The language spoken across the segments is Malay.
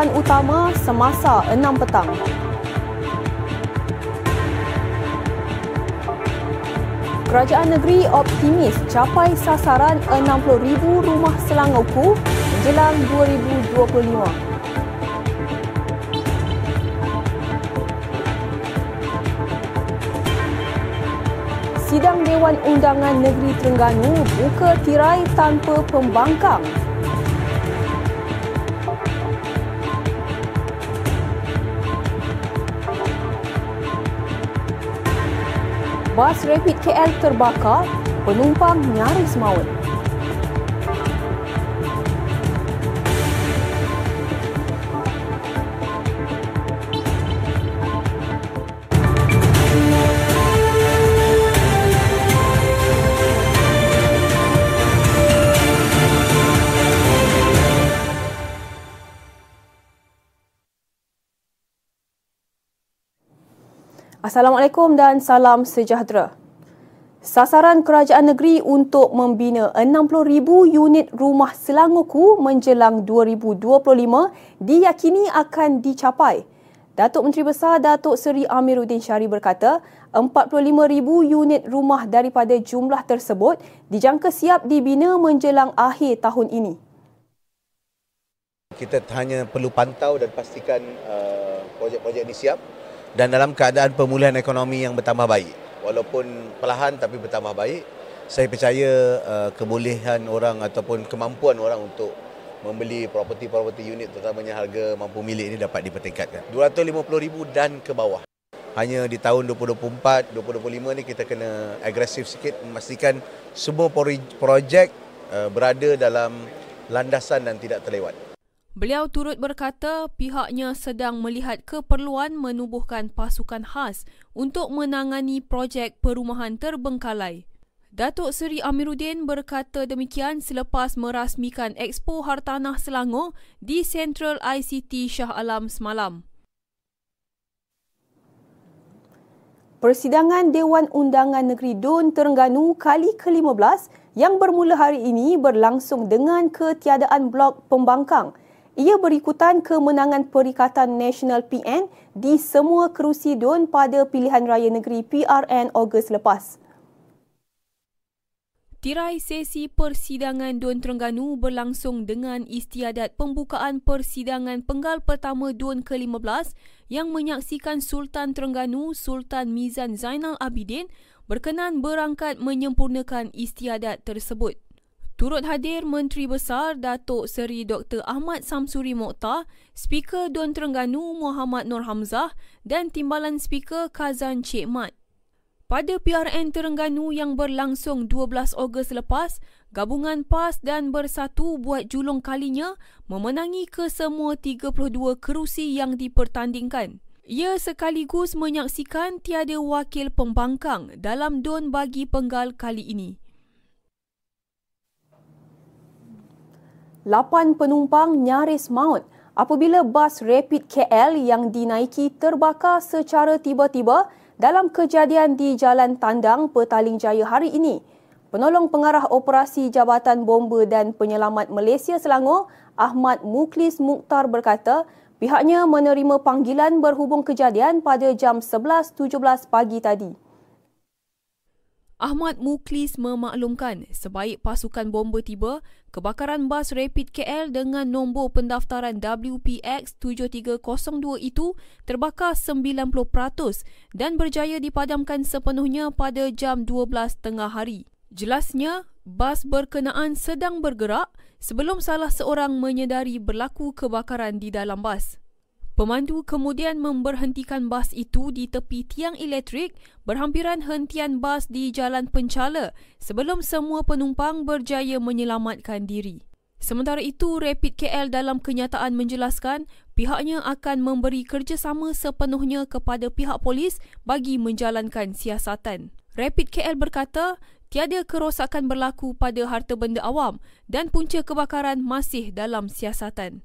paparan utama semasa 6 petang. Kerajaan negeri optimis capai sasaran 60,000 rumah Selangorku menjelang 2025. Sidang Dewan Undangan Negeri Terengganu buka tirai tanpa pembangkang. Bas Rapid KL terbakar, penumpang nyaris maut. Assalamualaikum dan salam sejahtera. Sasaran kerajaan negeri untuk membina 60,000 unit rumah Selangorku menjelang 2025 diyakini akan dicapai. Datuk Menteri Besar Datuk Seri Amiruddin Syari berkata, 45,000 unit rumah daripada jumlah tersebut dijangka siap dibina menjelang akhir tahun ini. Kita hanya perlu pantau dan pastikan uh, projek-projek ini siap dan dalam keadaan pemulihan ekonomi yang bertambah baik. Walaupun perlahan tapi bertambah baik, saya percaya uh, kebolehan orang ataupun kemampuan orang untuk membeli properti-properti unit terutamanya harga mampu milik ini dapat dipertingkatkan. 250,000 dan ke bawah. Hanya di tahun 2024, 2025 ni kita kena agresif sikit memastikan semua projek uh, berada dalam landasan dan tidak terlewat. Beliau turut berkata pihaknya sedang melihat keperluan menubuhkan pasukan khas untuk menangani projek perumahan terbengkalai. Datuk Seri Amiruddin berkata demikian selepas merasmikan Expo Hartanah Selangor di Central ICT Shah Alam semalam. Persidangan Dewan Undangan Negeri Dun Terengganu kali ke-15 yang bermula hari ini berlangsung dengan ketiadaan blok pembangkang ia berikutan kemenangan Perikatan Nasional PN di semua kerusi DUN pada pilihan raya negeri PRN Ogos lepas. Tirai sesi persidangan DUN Terengganu berlangsung dengan istiadat pembukaan persidangan penggal pertama DUN ke-15 yang menyaksikan Sultan Terengganu Sultan Mizan Zainal Abidin berkenan berangkat menyempurnakan istiadat tersebut. Turut hadir Menteri Besar Datuk Seri Dr. Ahmad Samsuri Mokhtar, Speaker Dun Terengganu Muhammad Nur Hamzah dan Timbalan Speaker Kazan Cik Mat. Pada PRN Terengganu yang berlangsung 12 Ogos lepas, gabungan PAS dan Bersatu buat julung kalinya memenangi kesemua 32 kerusi yang dipertandingkan. Ia sekaligus menyaksikan tiada wakil pembangkang dalam DUN bagi penggal kali ini. Lapan penumpang nyaris maut apabila bas Rapid KL yang dinaiki terbakar secara tiba-tiba dalam kejadian di Jalan Tandang, Petaling Jaya hari ini. Penolong Pengarah Operasi Jabatan Bomba dan Penyelamat Malaysia Selangor, Ahmad Muklis Mukhtar berkata, pihaknya menerima panggilan berhubung kejadian pada jam 11.17 pagi tadi. Ahmad Muklis memaklumkan sebaik pasukan bomba tiba, kebakaran bas Rapid KL dengan nombor pendaftaran WPX 7302 itu terbakar 90% dan berjaya dipadamkan sepenuhnya pada jam 12 tengah hari. Jelasnya, bas berkenaan sedang bergerak sebelum salah seorang menyedari berlaku kebakaran di dalam bas. Pemandu kemudian memberhentikan bas itu di tepi tiang elektrik berhampiran hentian bas di Jalan Pencala sebelum semua penumpang berjaya menyelamatkan diri. Sementara itu, Rapid KL dalam kenyataan menjelaskan pihaknya akan memberi kerjasama sepenuhnya kepada pihak polis bagi menjalankan siasatan. Rapid KL berkata, tiada kerosakan berlaku pada harta benda awam dan punca kebakaran masih dalam siasatan.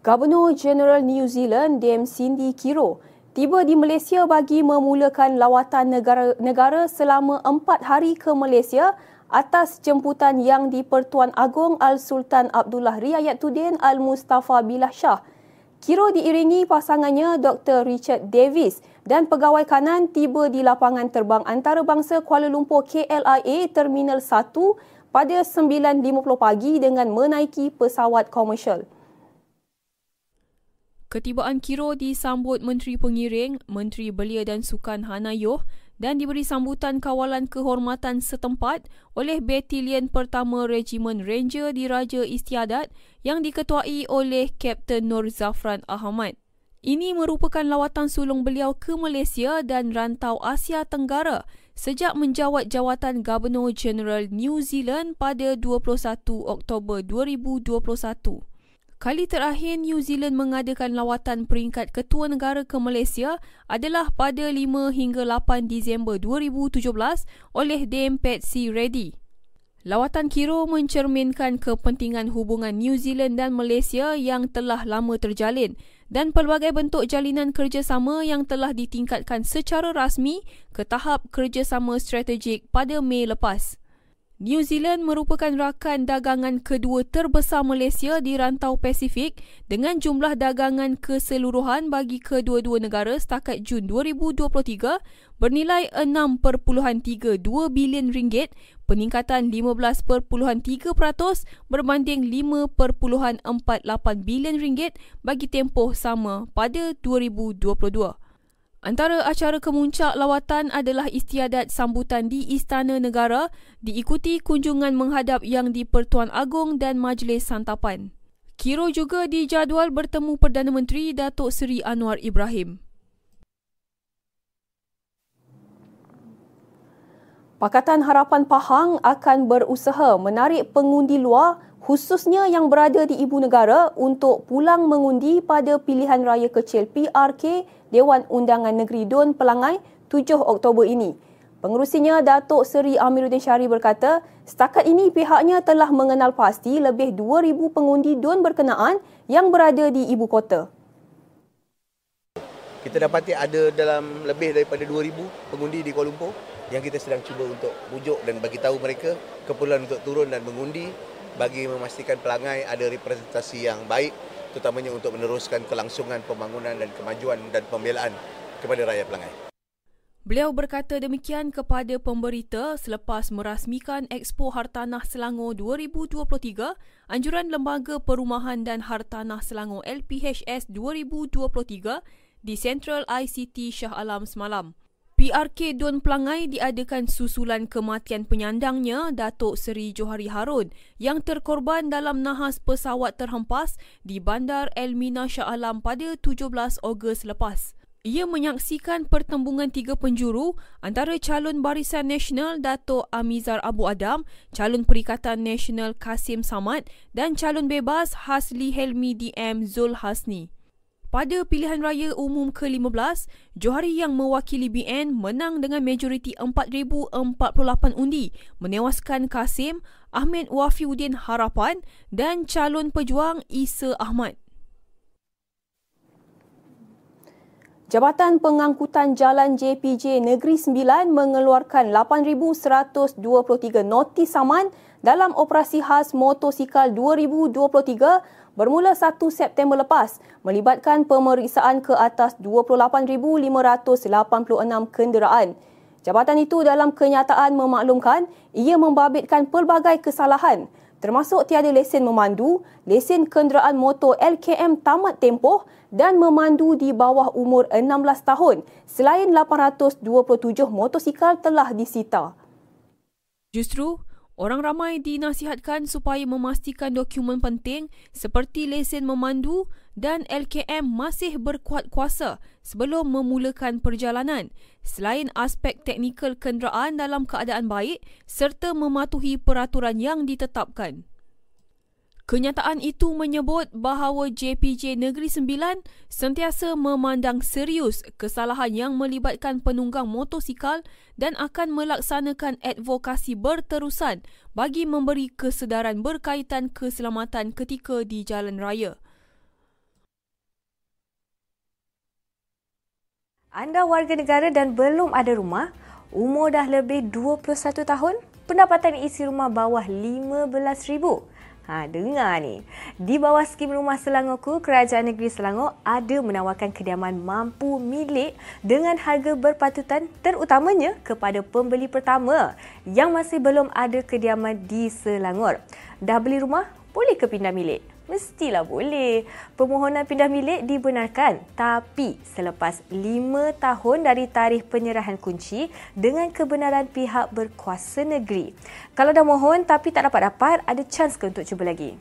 Gubernur Jeneral New Zealand Dame Cindy Kiro tiba di Malaysia bagi memulakan lawatan negara, negara selama empat hari ke Malaysia atas jemputan yang di-Pertuan Agong Al-Sultan Abdullah Riayatuddin Al-Mustafa Billah Shah. Kiro diiringi pasangannya Dr. Richard Davis dan pegawai kanan tiba di lapangan terbang antarabangsa Kuala Lumpur KLIA Terminal 1 pada 9.50 pagi dengan menaiki pesawat komersial. Ketibaan Kiro disambut Menteri Pengiring, Menteri Belia dan Sukan Hanayoh dan diberi sambutan kawalan kehormatan setempat oleh Batalion Pertama Regimen Ranger di Raja Istiadat yang diketuai oleh Kapten Nur Zafran Ahmad. Ini merupakan lawatan sulung beliau ke Malaysia dan rantau Asia Tenggara sejak menjawat jawatan Gubernur Jeneral New Zealand pada 21 Oktober 2021. Kali terakhir New Zealand mengadakan lawatan peringkat ketua negara ke Malaysia adalah pada 5 hingga 8 Disember 2017 oleh Dame Patsy Reddy. Lawatan Kiro mencerminkan kepentingan hubungan New Zealand dan Malaysia yang telah lama terjalin dan pelbagai bentuk jalinan kerjasama yang telah ditingkatkan secara rasmi ke tahap kerjasama strategik pada Mei lepas. New Zealand merupakan rakan dagangan kedua terbesar Malaysia di rantau Pasifik dengan jumlah dagangan keseluruhan bagi kedua-dua negara setakat Jun 2023 bernilai 6.32 bilion ringgit, peningkatan 15.3% berbanding 5.48 bilion ringgit bagi tempoh sama pada 2022. Antara acara kemuncak lawatan adalah istiadat sambutan di Istana Negara diikuti kunjungan menghadap Yang di-Pertuan Agong dan Majlis Santapan. Kiro juga dijadual bertemu Perdana Menteri Datuk Seri Anwar Ibrahim. Pakatan Harapan Pahang akan berusaha menarik pengundi luar khususnya yang berada di ibu negara untuk pulang mengundi pada pilihan raya kecil PRK Dewan Undangan Negeri Dun Pelangai 7 Oktober ini. Pengerusinya Datuk Seri Amiruddin Syari berkata, setakat ini pihaknya telah mengenal pasti lebih 2,000 pengundi Dun berkenaan yang berada di ibu kota. Kita dapati ada dalam lebih daripada 2,000 pengundi di Kuala Lumpur yang kita sedang cuba untuk bujuk dan bagi tahu mereka keperluan untuk turun dan mengundi bagi memastikan pelangai ada representasi yang baik terutamanya untuk meneruskan kelangsungan pembangunan dan kemajuan dan pembelaan kepada rakyat pelangai. Beliau berkata demikian kepada pemberita selepas merasmikan Expo Hartanah Selangor 2023, anjuran Lembaga Perumahan dan Hartanah Selangor LPHS 2023 di Central ICT Shah Alam semalam. PRK Dun Pelangai diadakan susulan kematian penyandangnya Datuk Seri Johari Harun yang terkorban dalam nahas pesawat terhempas di Bandar Elmina Shah Alam pada 17 Ogos lepas. Ia menyaksikan pertembungan tiga penjuru antara calon Barisan Nasional Datuk Amizar Abu Adam, calon Perikatan Nasional Kasim Samad dan calon bebas Hasli Helmi DM Zul Hasni. Pada pilihan raya umum ke-15, Johari yang mewakili BN menang dengan majoriti 4,048 undi menewaskan Kasim, Ahmed Wafiuddin Harapan dan calon pejuang Isa Ahmad. Jabatan Pengangkutan Jalan JPJ Negeri Sembilan mengeluarkan 8,123 notis saman dalam operasi khas motosikal 2023 bermula 1 September lepas melibatkan pemeriksaan ke atas 28,586 kenderaan. Jabatan itu dalam kenyataan memaklumkan ia membabitkan pelbagai kesalahan termasuk tiada lesen memandu, lesen kenderaan motor LKM tamat tempoh dan memandu di bawah umur 16 tahun selain 827 motosikal telah disita. Justru, Orang ramai dinasihatkan supaya memastikan dokumen penting seperti lesen memandu dan LKM masih berkuat kuasa sebelum memulakan perjalanan selain aspek teknikal kenderaan dalam keadaan baik serta mematuhi peraturan yang ditetapkan. Kenyataan itu menyebut bahawa JPJ Negeri Sembilan sentiasa memandang serius kesalahan yang melibatkan penunggang motosikal dan akan melaksanakan advokasi berterusan bagi memberi kesedaran berkaitan keselamatan ketika di jalan raya. Anda warga negara dan belum ada rumah, umur dah lebih 21 tahun, pendapatan isi rumah bawah RM15,000. Ha, dengar ni. Di bawah skim Rumah Selangorku, Kerajaan Negeri Selangor ada menawarkan kediaman mampu milik dengan harga berpatutan terutamanya kepada pembeli pertama yang masih belum ada kediaman di Selangor. Dah beli rumah? Boleh ke pindah milik? Mestilah boleh. Permohonan pindah milik dibenarkan tapi selepas lima tahun dari tarikh penyerahan kunci dengan kebenaran pihak berkuasa negeri. Kalau dah mohon tapi tak dapat-dapat, ada chance ke untuk cuba lagi?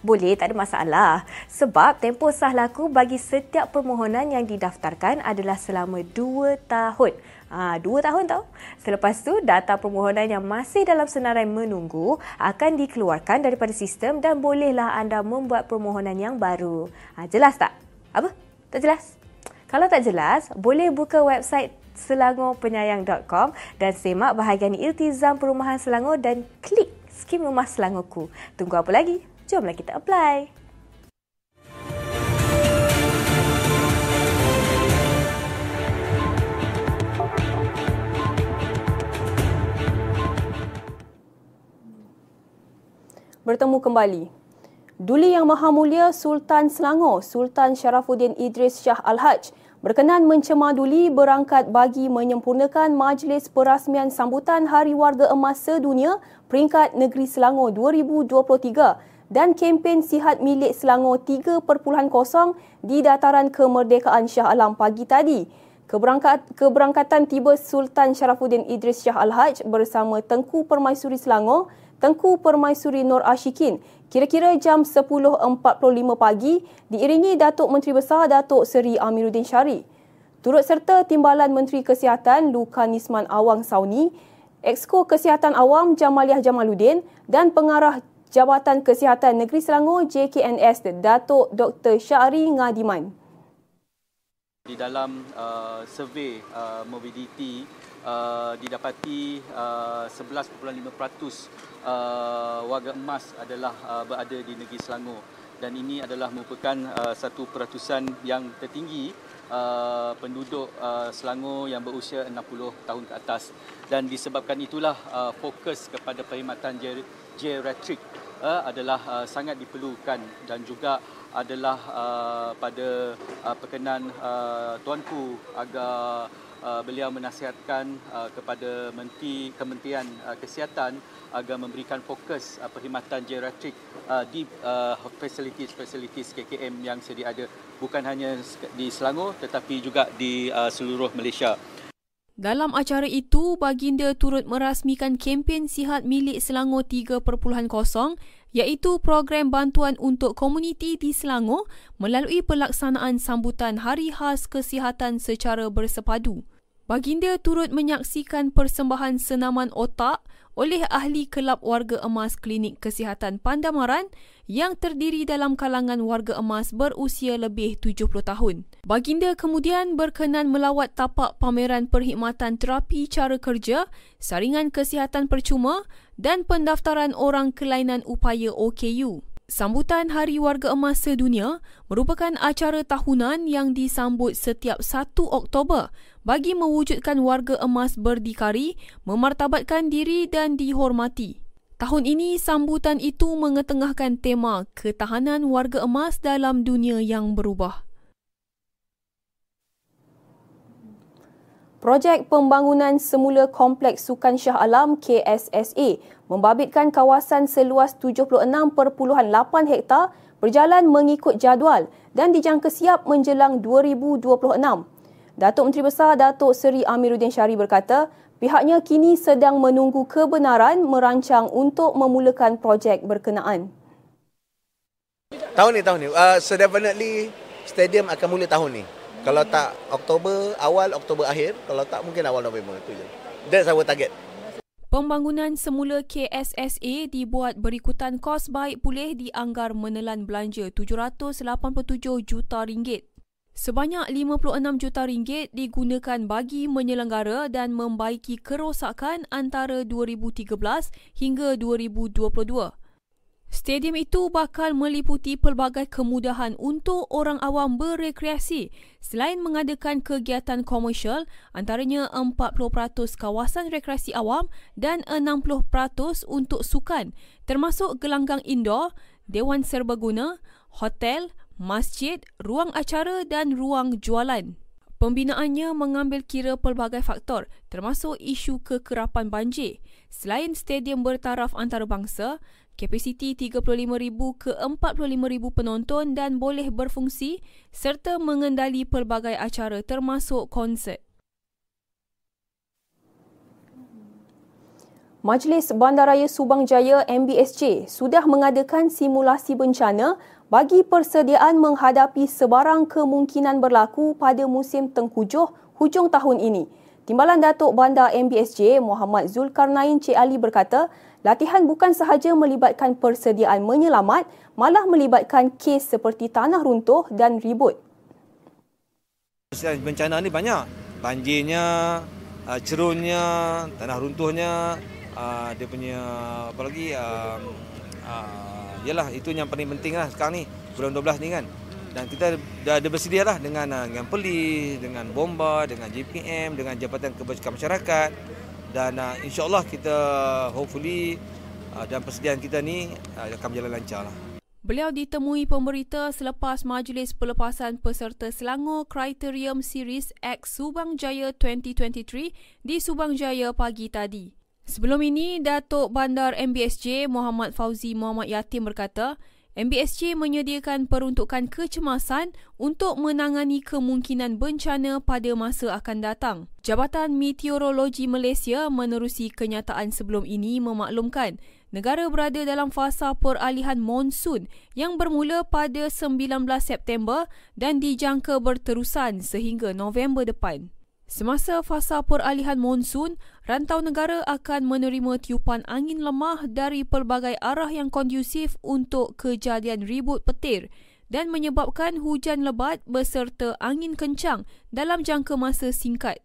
Boleh, tak ada masalah. Sebab tempoh sah laku bagi setiap permohonan yang didaftarkan adalah selama dua tahun. Ha, dua tahun tau. Selepas tu, data permohonan yang masih dalam senarai menunggu akan dikeluarkan daripada sistem dan bolehlah anda membuat permohonan yang baru. Ha, jelas tak? Apa? Tak jelas? Kalau tak jelas, boleh buka website selangorpenyayang.com dan semak bahagian iltizam perumahan Selangor dan klik skim rumah Selangorku. Tunggu apa lagi? Jomlah kita apply. Bertemu kembali. Duli Yang Maha Mulia Sultan Selangor, Sultan Sharafuddin Idris Shah Al-Haj berkenan mencemaduli berangkat bagi menyempurnakan majlis perasmian sambutan Hari Warga Emas Sedunia peringkat Negeri Selangor 2023 dan kempen sihat milik Selangor 3.0 di dataran kemerdekaan Shah Alam pagi tadi. Keberangkat, keberangkatan tiba Sultan Sharafuddin Idris Shah Al-Haj bersama Tengku Permaisuri Selangor Tengku Permaisuri Nur Ashikin kira-kira jam 10.45 pagi diiringi Datuk Menteri Besar Datuk Seri Amiruddin Syari. Turut serta Timbalan Menteri Kesihatan Lukan Nisman Awang Sauni, Exko Kesihatan Awam Jamaliah Jamaluddin dan Pengarah Jabatan Kesihatan Negeri Selangor JKNS Datuk Dr. Syari Ngadiman. Di dalam uh, survey uh, mobility uh, didapati uh, 11.5% uh, warga emas adalah uh, berada di negeri Selangor. Dan ini adalah merupakan uh, satu peratusan yang tertinggi uh, penduduk uh, Selangor yang berusia 60 tahun ke atas. Dan disebabkan itulah uh, fokus kepada perkhidmatan geriatrik uh, adalah uh, sangat diperlukan. Dan juga adalah uh, pada uh, perkenan uh, tuanku agar uh, beliau menasihatkan uh, kepada Menteri Kementerian uh, Kesihatan agar memberikan fokus uh, perkhidmatan geriatrik uh, di uh, facilities-facilities KKM yang sedia ada bukan hanya di Selangor tetapi juga di uh, seluruh Malaysia. Dalam acara itu, Baginda turut merasmikan kempen sihat milik Selangor 3.0 iaitu program bantuan untuk komuniti di Selangor melalui pelaksanaan sambutan Hari Khas Kesihatan secara bersepadu. Baginda turut menyaksikan persembahan senaman otak oleh ahli Kelab Warga Emas Klinik Kesihatan Pandamaran yang terdiri dalam kalangan warga emas berusia lebih 70 tahun. Baginda kemudian berkenan melawat tapak pameran perkhidmatan terapi cara kerja, saringan kesihatan percuma dan pendaftaran orang kelainan upaya OKU. Sambutan Hari Warga Emas Sedunia merupakan acara tahunan yang disambut setiap 1 Oktober bagi mewujudkan warga emas berdikari, memartabatkan diri dan dihormati. Tahun ini sambutan itu mengetengahkan tema ketahanan warga emas dalam dunia yang berubah. Projek pembangunan semula Kompleks Sukan Shah Alam KSSA membabitkan kawasan seluas 76.8 hektar berjalan mengikut jadual dan dijangka siap menjelang 2026. Datuk Menteri Besar Datuk Seri Amiruddin Syari berkata, pihaknya kini sedang menunggu kebenaran merancang untuk memulakan projek berkenaan. Tahun ni, tahun ni. Uh, so definitely stadium akan mula tahun ni. Kalau tak Oktober, awal Oktober akhir. Kalau tak mungkin awal November. Itu je. That's our target. Pembangunan semula KSSA dibuat berikutan kos baik pulih dianggar menelan belanja 787 juta ringgit. Sebanyak 56 juta ringgit digunakan bagi menyelenggara dan membaiki kerosakan antara 2013 hingga 2022. Stadium itu bakal meliputi pelbagai kemudahan untuk orang awam berekreasi selain mengadakan kegiatan komersial antaranya 40% kawasan rekreasi awam dan 60% untuk sukan termasuk gelanggang indoor, dewan serbaguna, hotel, masjid, ruang acara dan ruang jualan. Pembinaannya mengambil kira pelbagai faktor termasuk isu kekerapan banjir. Selain stadium bertaraf antarabangsa, kapasiti 35,000 ke 45,000 penonton dan boleh berfungsi serta mengendali pelbagai acara termasuk konsert. Majlis Bandaraya Subang Jaya MBSJ sudah mengadakan simulasi bencana bagi persediaan menghadapi sebarang kemungkinan berlaku pada musim tengkujuh hujung tahun ini. Timbalan Datuk Bandar MBSJ Muhammad Zulkarnain Cik Ali berkata, Latihan bukan sahaja melibatkan persediaan menyelamat, malah melibatkan kes seperti tanah runtuh dan ribut. Bencana ni banyak. Banjirnya, ah, cerunnya, tanah runtuhnya, ah, dia punya apa lagi, yalah itu yang paling penting lah sekarang ni, bulan 12 ni kan. Dan kita dah ada bersedia lah dengan, ah, dengan polis, dengan bomba, dengan JPM, dengan Jabatan Kebajikan Masyarakat dan uh, insyaallah kita hopefully uh, dan persediaan kita ni uh, akan berjalan lancar lah. Beliau ditemui pemberita selepas majlis pelepasan peserta Selangor Criterium Series X Subang Jaya 2023 di Subang Jaya pagi tadi. Sebelum ini, Datuk Bandar MBSJ Muhammad Fauzi Muhammad Yatim berkata, MBSJ menyediakan peruntukan kecemasan untuk menangani kemungkinan bencana pada masa akan datang. Jabatan Meteorologi Malaysia menerusi kenyataan sebelum ini memaklumkan negara berada dalam fasa peralihan monsun yang bermula pada 19 September dan dijangka berterusan sehingga November depan. Semasa fasa peralihan monsun, rantau negara akan menerima tiupan angin lemah dari pelbagai arah yang kondusif untuk kejadian ribut petir dan menyebabkan hujan lebat beserta angin kencang dalam jangka masa singkat.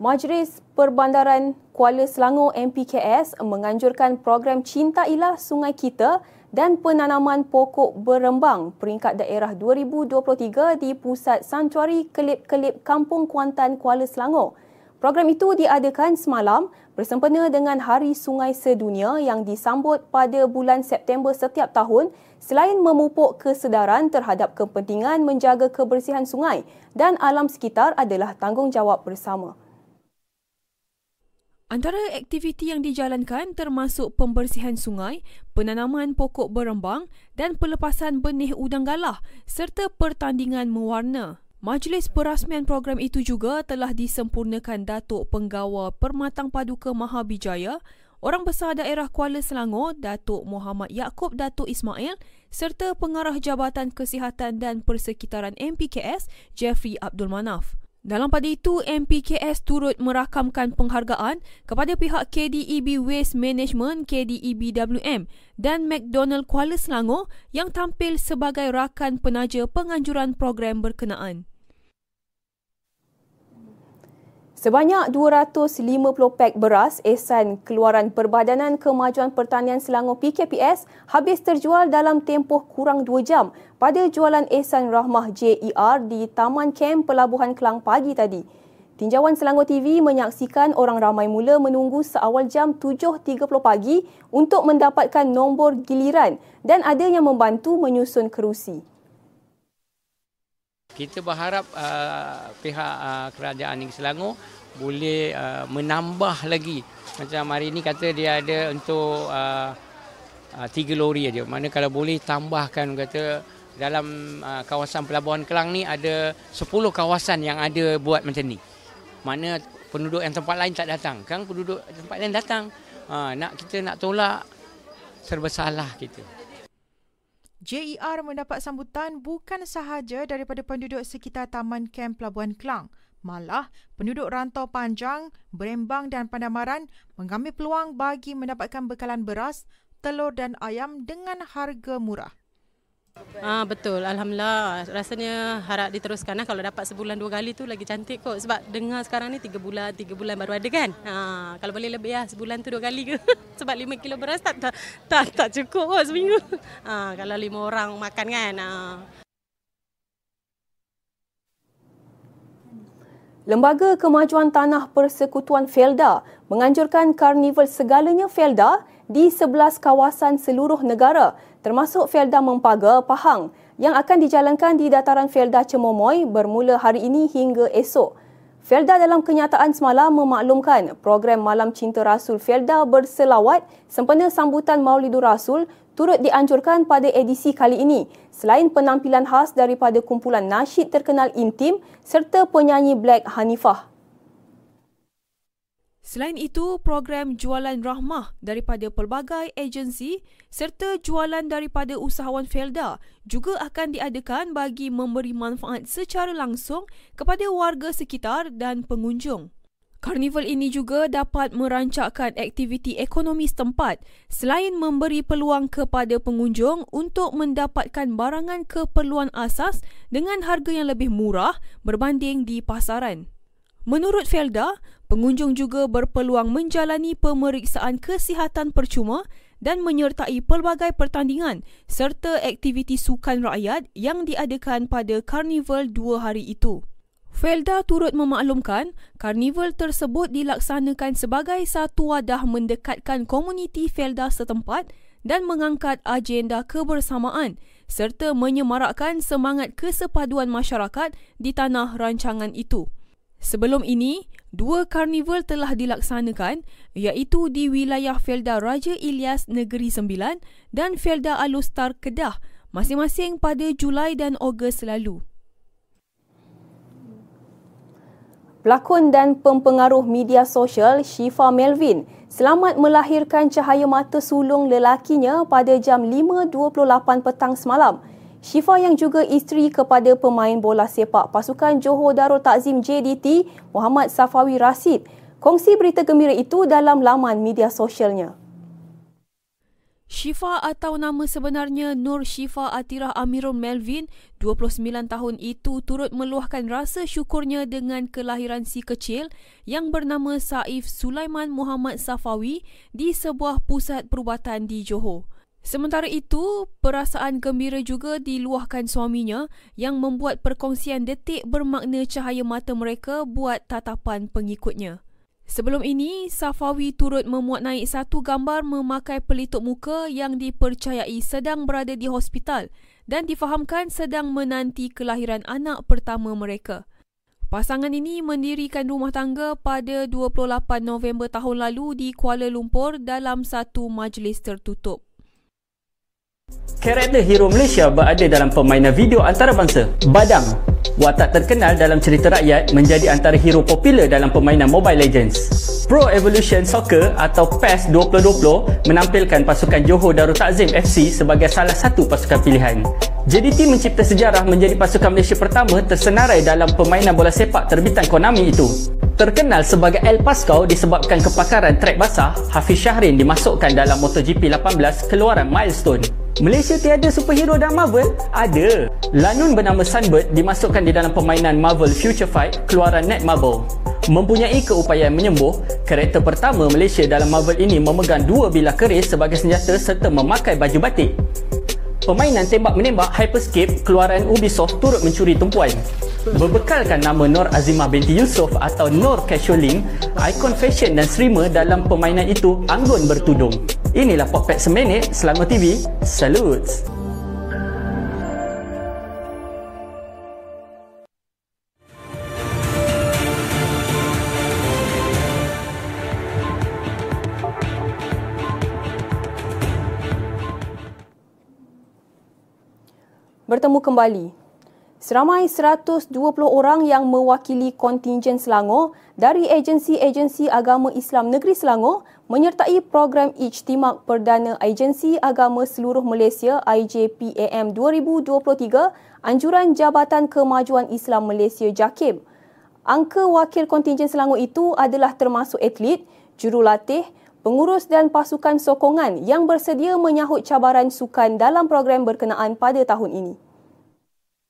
Majlis Perbandaran Kuala Selangor MPKS menganjurkan program Cinta Ilah Sungai Kita dan penanaman pokok berembang peringkat daerah 2023 di Pusat Santuari Kelip-Kelip Kampung Kuantan Kuala Selangor. Program itu diadakan semalam bersempena dengan Hari Sungai Sedunia yang disambut pada bulan September setiap tahun selain memupuk kesedaran terhadap kepentingan menjaga kebersihan sungai dan alam sekitar adalah tanggungjawab bersama. Antara aktiviti yang dijalankan termasuk pembersihan sungai, penanaman pokok berembang dan pelepasan benih udang galah serta pertandingan mewarna. Majlis perasmian program itu juga telah disempurnakan Datuk Penggawa Permatang Paduka Mahabijaya, Orang Besar Daerah Kuala Selangor, Datuk Muhammad Yaakob Datuk Ismail serta Pengarah Jabatan Kesihatan dan Persekitaran MPKS, Jeffrey Abdul Manaf. Dalam pada itu, MPKS turut merakamkan penghargaan kepada pihak KDEB Waste Management KDEBWM dan McDonald Kuala Selangor yang tampil sebagai rakan penaja penganjuran program berkenaan. Sebanyak 250 pek beras esan keluaran Perbadanan Kemajuan Pertanian Selangor PKPS habis terjual dalam tempoh kurang 2 jam pada jualan esan Rahmah JER di Taman Kem Pelabuhan Kelang pagi tadi. Tinjauan Selangor TV menyaksikan orang ramai mula menunggu seawal jam 7.30 pagi untuk mendapatkan nombor giliran dan ada yang membantu menyusun kerusi. Kita berharap uh, pihak uh, kerajaan Negeri Selangor boleh uh, menambah lagi. Macam hari ini kata dia ada untuk uh, uh, tiga lori aja. Mana kalau boleh tambahkan kata dalam uh, kawasan Pelabuhan Kelang ni ada 10 kawasan yang ada buat macam ni. Mana penduduk yang tempat lain tak datang. Kan penduduk tempat lain datang. Uh, nak kita nak tolak serba salah kita. JER mendapat sambutan bukan sahaja daripada penduduk sekitar Taman Kem Pelabuhan Kelang. Malah, penduduk rantau panjang, Berembang dan Pandamaran mengambil peluang bagi mendapatkan bekalan beras, telur dan ayam dengan harga murah. Ah betul, alhamdulillah. Rasanya harap diteruskan lah. Kalau dapat sebulan dua kali tu lagi cantik kot. Sebab dengar sekarang ni tiga bulan, tiga bulan baru ada kan. Ah kalau boleh lebih lah sebulan tu dua kali ke. Sebab lima kilo beras tak tak tak, tak cukup kot seminggu. Ah kalau lima orang makan kan. Ah. Lembaga Kemajuan Tanah Persekutuan Felda menganjurkan karnival segalanya Felda di 11 kawasan seluruh negara termasuk Felda Mempaga, Pahang yang akan dijalankan di dataran Felda Cemomoy bermula hari ini hingga esok. Felda dalam kenyataan semalam memaklumkan program Malam Cinta Rasul Felda berselawat sempena sambutan Maulidur Rasul turut dianjurkan pada edisi kali ini selain penampilan khas daripada kumpulan nasyid terkenal intim serta penyanyi Black Hanifah. Selain itu, program jualan rahmah daripada pelbagai agensi serta jualan daripada usahawan Felda juga akan diadakan bagi memberi manfaat secara langsung kepada warga sekitar dan pengunjung. Karnival ini juga dapat merancakkan aktiviti ekonomi setempat selain memberi peluang kepada pengunjung untuk mendapatkan barangan keperluan asas dengan harga yang lebih murah berbanding di pasaran. Menurut Felda, pengunjung juga berpeluang menjalani pemeriksaan kesihatan percuma dan menyertai pelbagai pertandingan serta aktiviti sukan rakyat yang diadakan pada karnival dua hari itu. Felda turut memaklumkan karnival tersebut dilaksanakan sebagai satu wadah mendekatkan komuniti Felda setempat dan mengangkat agenda kebersamaan serta menyemarakkan semangat kesepaduan masyarakat di tanah rancangan itu. Sebelum ini, dua karnival telah dilaksanakan iaitu di wilayah Felda Raja Ilyas Negeri Sembilan dan Felda Alustar Kedah masing-masing pada Julai dan Ogos lalu. Pelakon dan pempengaruh media sosial Shifa Melvin selamat melahirkan cahaya mata sulung lelakinya pada jam 5.28 petang semalam Syifa yang juga isteri kepada pemain bola sepak pasukan Johor Darul Takzim JDT Muhammad Safawi Rasid kongsi berita gembira itu dalam laman media sosialnya. Syifa atau nama sebenarnya Nur Syifa Atirah Amirul Melvin, 29 tahun itu turut meluahkan rasa syukurnya dengan kelahiran si kecil yang bernama Saif Sulaiman Muhammad Safawi di sebuah pusat perubatan di Johor. Sementara itu, perasaan gembira juga diluahkan suaminya yang membuat perkongsian detik bermakna cahaya mata mereka buat tatapan pengikutnya. Sebelum ini, Safawi turut memuat naik satu gambar memakai pelitup muka yang dipercayai sedang berada di hospital dan difahamkan sedang menanti kelahiran anak pertama mereka. Pasangan ini mendirikan rumah tangga pada 28 November tahun lalu di Kuala Lumpur dalam satu majlis tertutup. Karakter hero Malaysia berada dalam permainan video antarabangsa. Badang, watak terkenal dalam cerita rakyat menjadi antara hero popular dalam permainan Mobile Legends. Pro Evolution Soccer atau PES 2020 menampilkan pasukan Johor Darul Takzim FC sebagai salah satu pasukan pilihan. JDT mencipta sejarah menjadi pasukan Malaysia pertama tersenarai dalam permainan bola sepak terbitan Konami itu. Terkenal sebagai El Pascal disebabkan kepakaran trek basah, Hafiz Syahrin dimasukkan dalam MotoGP 18 keluaran Milestone. Malaysia tiada superhero dalam Marvel? Ada. Lanun bernama Sunbird dimasukkan di dalam permainan Marvel Future Fight keluaran Netmarble. Mempunyai keupayaan menyembuh, karakter pertama Malaysia dalam Marvel ini memegang dua bilah keris sebagai senjata serta memakai baju batik. Permainan tembak-menembak Hyperscape keluaran Ubisoft turut mencuri tumpuan. Berbekalkan nama Nur Azimah binti Yusof atau Nur Casualing, ikon fashion dan streamer dalam permainan itu anggun bertudung. Inilah Popet Seminit Selangor TV. Salute! bertemu kembali. Seramai 120 orang yang mewakili kontingen Selangor dari agensi-agensi agama Islam Negeri Selangor menyertai program Ijtimak Perdana Agensi Agama Seluruh Malaysia IJPAM 2023 Anjuran Jabatan Kemajuan Islam Malaysia JAKIM. Angka wakil kontingen Selangor itu adalah termasuk atlet, jurulatih, pengurus dan pasukan sokongan yang bersedia menyahut cabaran sukan dalam program berkenaan pada tahun ini.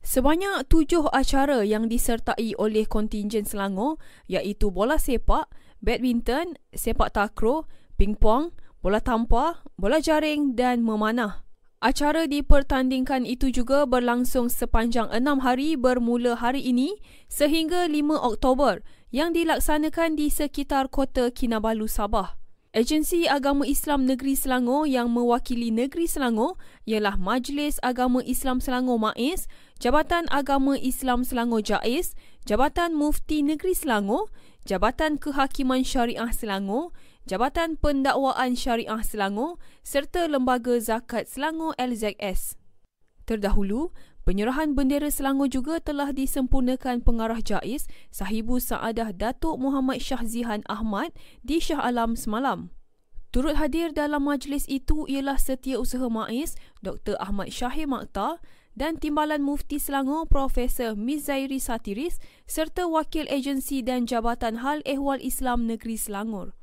Sebanyak tujuh acara yang disertai oleh kontingen Selangor iaitu bola sepak, badminton, sepak takraw, pingpong, bola tampar, bola jaring dan memanah. Acara dipertandingkan itu juga berlangsung sepanjang enam hari bermula hari ini sehingga 5 Oktober yang dilaksanakan di sekitar kota Kinabalu, Sabah. Agensi Agama Islam Negeri Selangor yang mewakili Negeri Selangor ialah Majlis Agama Islam Selangor MAIS, Jabatan Agama Islam Selangor JAIS, Jabatan Mufti Negeri Selangor, Jabatan Kehakiman Syariah Selangor, Jabatan Pendakwaan Syariah Selangor serta Lembaga Zakat Selangor LZS. Terdahulu, penyerahan bendera Selangor juga telah disempurnakan pengarah JAIS Sahibu Saadah Datuk Muhammad Syahzihan Ahmad di Shah Alam semalam. Turut hadir dalam majlis itu ialah Setiausaha MAIS Dr. Ahmad Syahir Makta dan Timbalan Mufti Selangor Profesor Mizairi Satiris serta Wakil Agensi dan Jabatan Hal Ehwal Islam Negeri Selangor.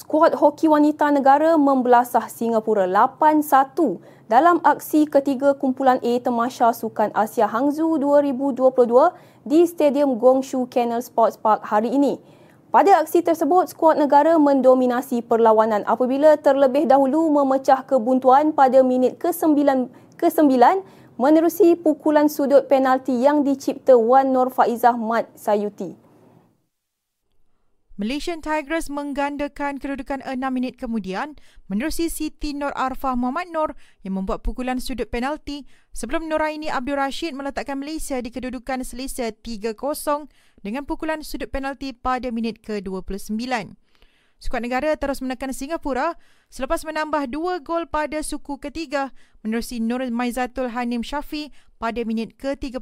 skuad hoki wanita negara membelasah Singapura 8-1 dalam aksi ketiga kumpulan A Temasya Sukan Asia Hangzhou 2022 di Stadium Gongshu Canal Sports Park hari ini. Pada aksi tersebut, skuad negara mendominasi perlawanan apabila terlebih dahulu memecah kebuntuan pada minit ke-9 ke-9 menerusi pukulan sudut penalti yang dicipta Wan Nur Faizah Mat Sayuti. Malaysian Tigers menggandakan kedudukan 6 minit kemudian menerusi Siti Nur Arfah Muhammad Nur yang membuat pukulan sudut penalti sebelum Nuraini Abdul Rashid meletakkan Malaysia di kedudukan selesa 3-0 dengan pukulan sudut penalti pada minit ke-29. Skuad negara terus menekan Singapura selepas menambah dua gol pada suku ketiga menerusi Nur Maizatul Hanim Syafi pada minit ke-31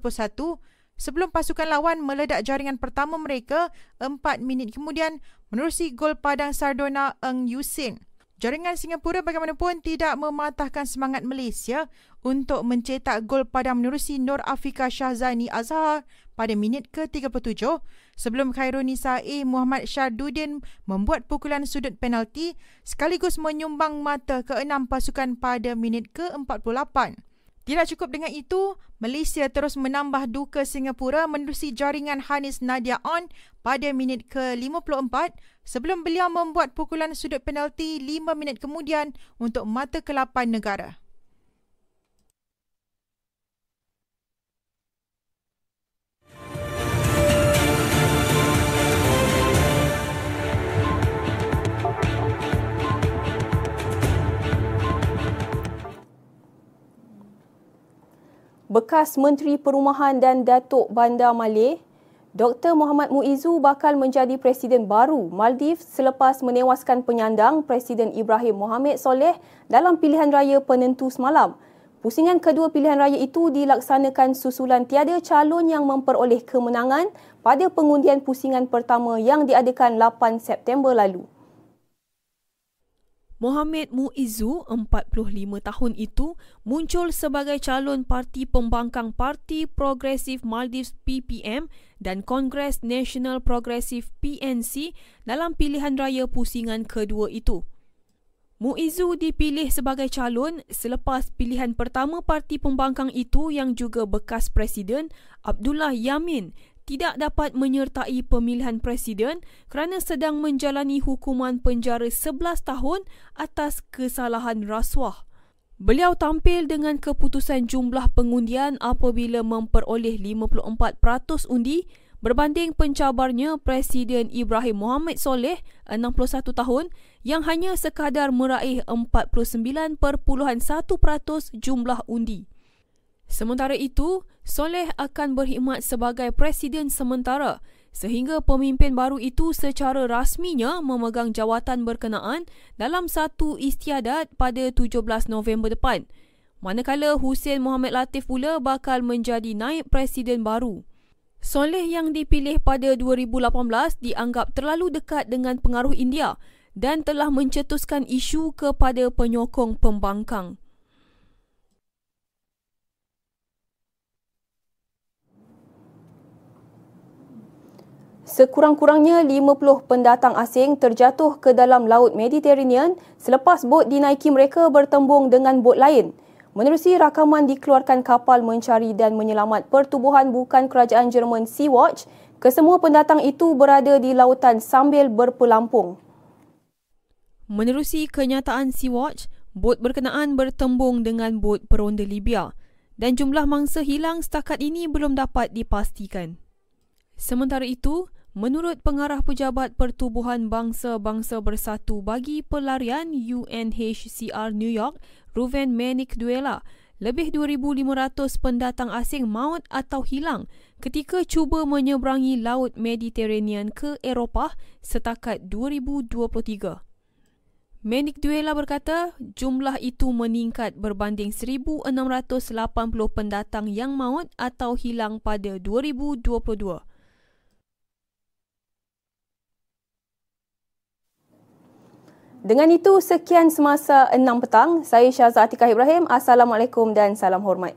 sebelum pasukan lawan meledak jaringan pertama mereka empat minit kemudian menerusi gol padang Sardona Eng Yusin. Jaringan Singapura bagaimanapun tidak mematahkan semangat Malaysia untuk mencetak gol padang menerusi Nur Afika Shahzani Azhar pada minit ke-37 sebelum Khairunisa A. Muhammad Syahdudin membuat pukulan sudut penalti sekaligus menyumbang mata ke-6 pasukan pada minit ke-48. Tidak cukup dengan itu, Malaysia terus menambah duka Singapura menerusi jaringan Hanis Nadia On pada minit ke-54 sebelum beliau membuat pukulan sudut penalti 5 minit kemudian untuk mata ke-8 negara. Bekas Menteri Perumahan dan Datuk Bandar Malay, Dr. Muhammad Muizu bakal menjadi Presiden baru Maldives selepas menewaskan penyandang Presiden Ibrahim Mohamed Soleh dalam pilihan raya penentu semalam. Pusingan kedua pilihan raya itu dilaksanakan susulan tiada calon yang memperoleh kemenangan pada pengundian pusingan pertama yang diadakan 8 September lalu. Mohamed Muizu, 45 tahun itu, muncul sebagai calon parti pembangkang Parti Progresif Maldives PPM dan Kongres Nasional Progresif PNC dalam pilihan raya pusingan kedua itu. Muizu dipilih sebagai calon selepas pilihan pertama parti pembangkang itu yang juga bekas presiden Abdullah Yamin tidak dapat menyertai pemilihan presiden kerana sedang menjalani hukuman penjara 11 tahun atas kesalahan rasuah. Beliau tampil dengan keputusan jumlah pengundian apabila memperoleh 54% undi berbanding pencabarnya Presiden Ibrahim Mohamed Soleh 61 tahun yang hanya sekadar meraih 49.1% jumlah undi. Sementara itu, Soleh akan berkhidmat sebagai presiden sementara sehingga pemimpin baru itu secara rasminya memegang jawatan berkenaan dalam satu istiadat pada 17 November depan. Manakala Hussein Mohamed Latif pula bakal menjadi naib presiden baru. Soleh yang dipilih pada 2018 dianggap terlalu dekat dengan pengaruh India dan telah mencetuskan isu kepada penyokong pembangkang. Sekurang-kurangnya 50 pendatang asing terjatuh ke dalam Laut Mediterranean selepas bot dinaiki mereka bertembung dengan bot lain. Menerusi rakaman dikeluarkan kapal mencari dan menyelamat pertubuhan bukan kerajaan Jerman Sea-Watch, kesemua pendatang itu berada di lautan sambil berpelampung. Menerusi kenyataan Sea-Watch, bot berkenaan bertembung dengan bot peronda Libya dan jumlah mangsa hilang setakat ini belum dapat dipastikan. Sementara itu, Menurut pengarah pejabat Pertubuhan Bangsa-Bangsa Bersatu bagi Pelarian UNHCR New York, Ruven Menik Duela, lebih 2,500 pendatang asing maut atau hilang ketika cuba menyeberangi Laut Mediterranean ke Eropah setakat 2023. Menik Duela berkata jumlah itu meningkat berbanding 1,680 pendatang yang maut atau hilang pada 2022. Dengan itu, sekian semasa 6 petang. Saya Syazah Atikah Ibrahim. Assalamualaikum dan salam hormat.